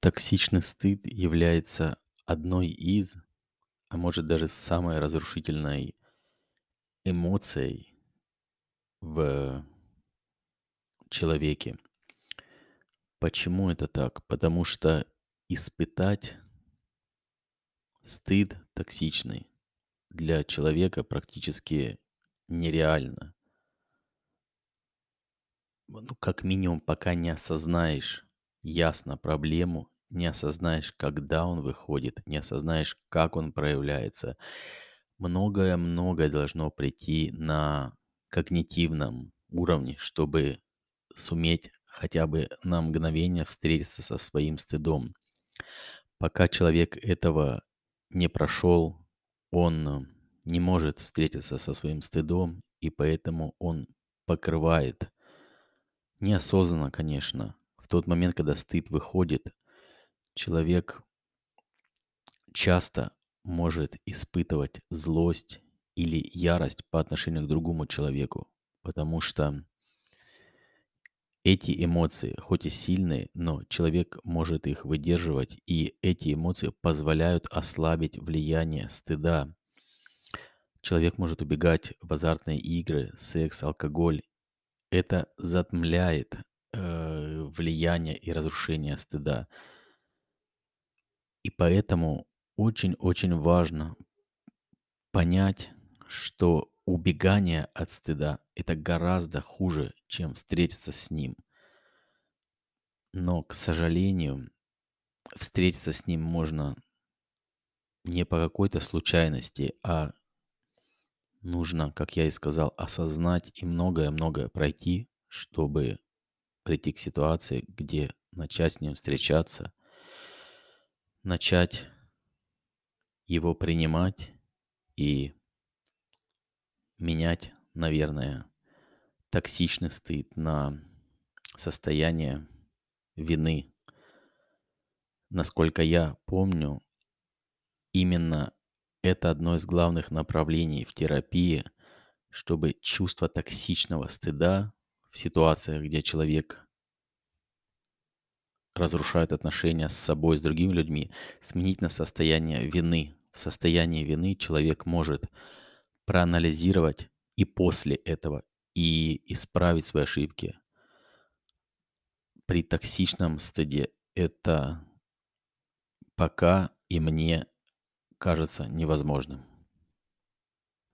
Токсичный стыд является одной из, а может даже самой разрушительной эмоцией в человеке. Почему это так? Потому что испытать стыд токсичный для человека практически нереально. Ну, как минимум, пока не осознаешь ясно проблему, не осознаешь, когда он выходит, не осознаешь, как он проявляется. Многое-многое должно прийти на когнитивном уровне, чтобы суметь хотя бы на мгновение встретиться со своим стыдом. Пока человек этого не прошел, он не может встретиться со своим стыдом, и поэтому он покрывает неосознанно, конечно. Тот момент, когда стыд выходит, человек часто может испытывать злость или ярость по отношению к другому человеку, потому что эти эмоции, хоть и сильные, но человек может их выдерживать, и эти эмоции позволяют ослабить влияние стыда. Человек может убегать в азартные игры, секс, алкоголь. Это затмляет влияние и разрушение стыда. И поэтому очень-очень важно понять, что убегание от стыда– это гораздо хуже, чем встретиться с ним. Но, к сожалению, встретиться с ним можно не по какой-то случайности, а нужно, как я и сказал, осознать и многое-многое пройти, чтобы прийти к ситуации, где начать с ним встречаться, начать его принимать и менять, наверное, токсичный стыд на состояние вины. Насколько я помню, именно это одно из главных направлений в терапии, чтобы чувство токсичного стыда в ситуациях, где человек разрушает отношения с собой, с другими людьми, сменить на состояние вины. В состоянии вины человек может проанализировать и после этого и исправить свои ошибки. При токсичном стыде это пока и мне кажется невозможным.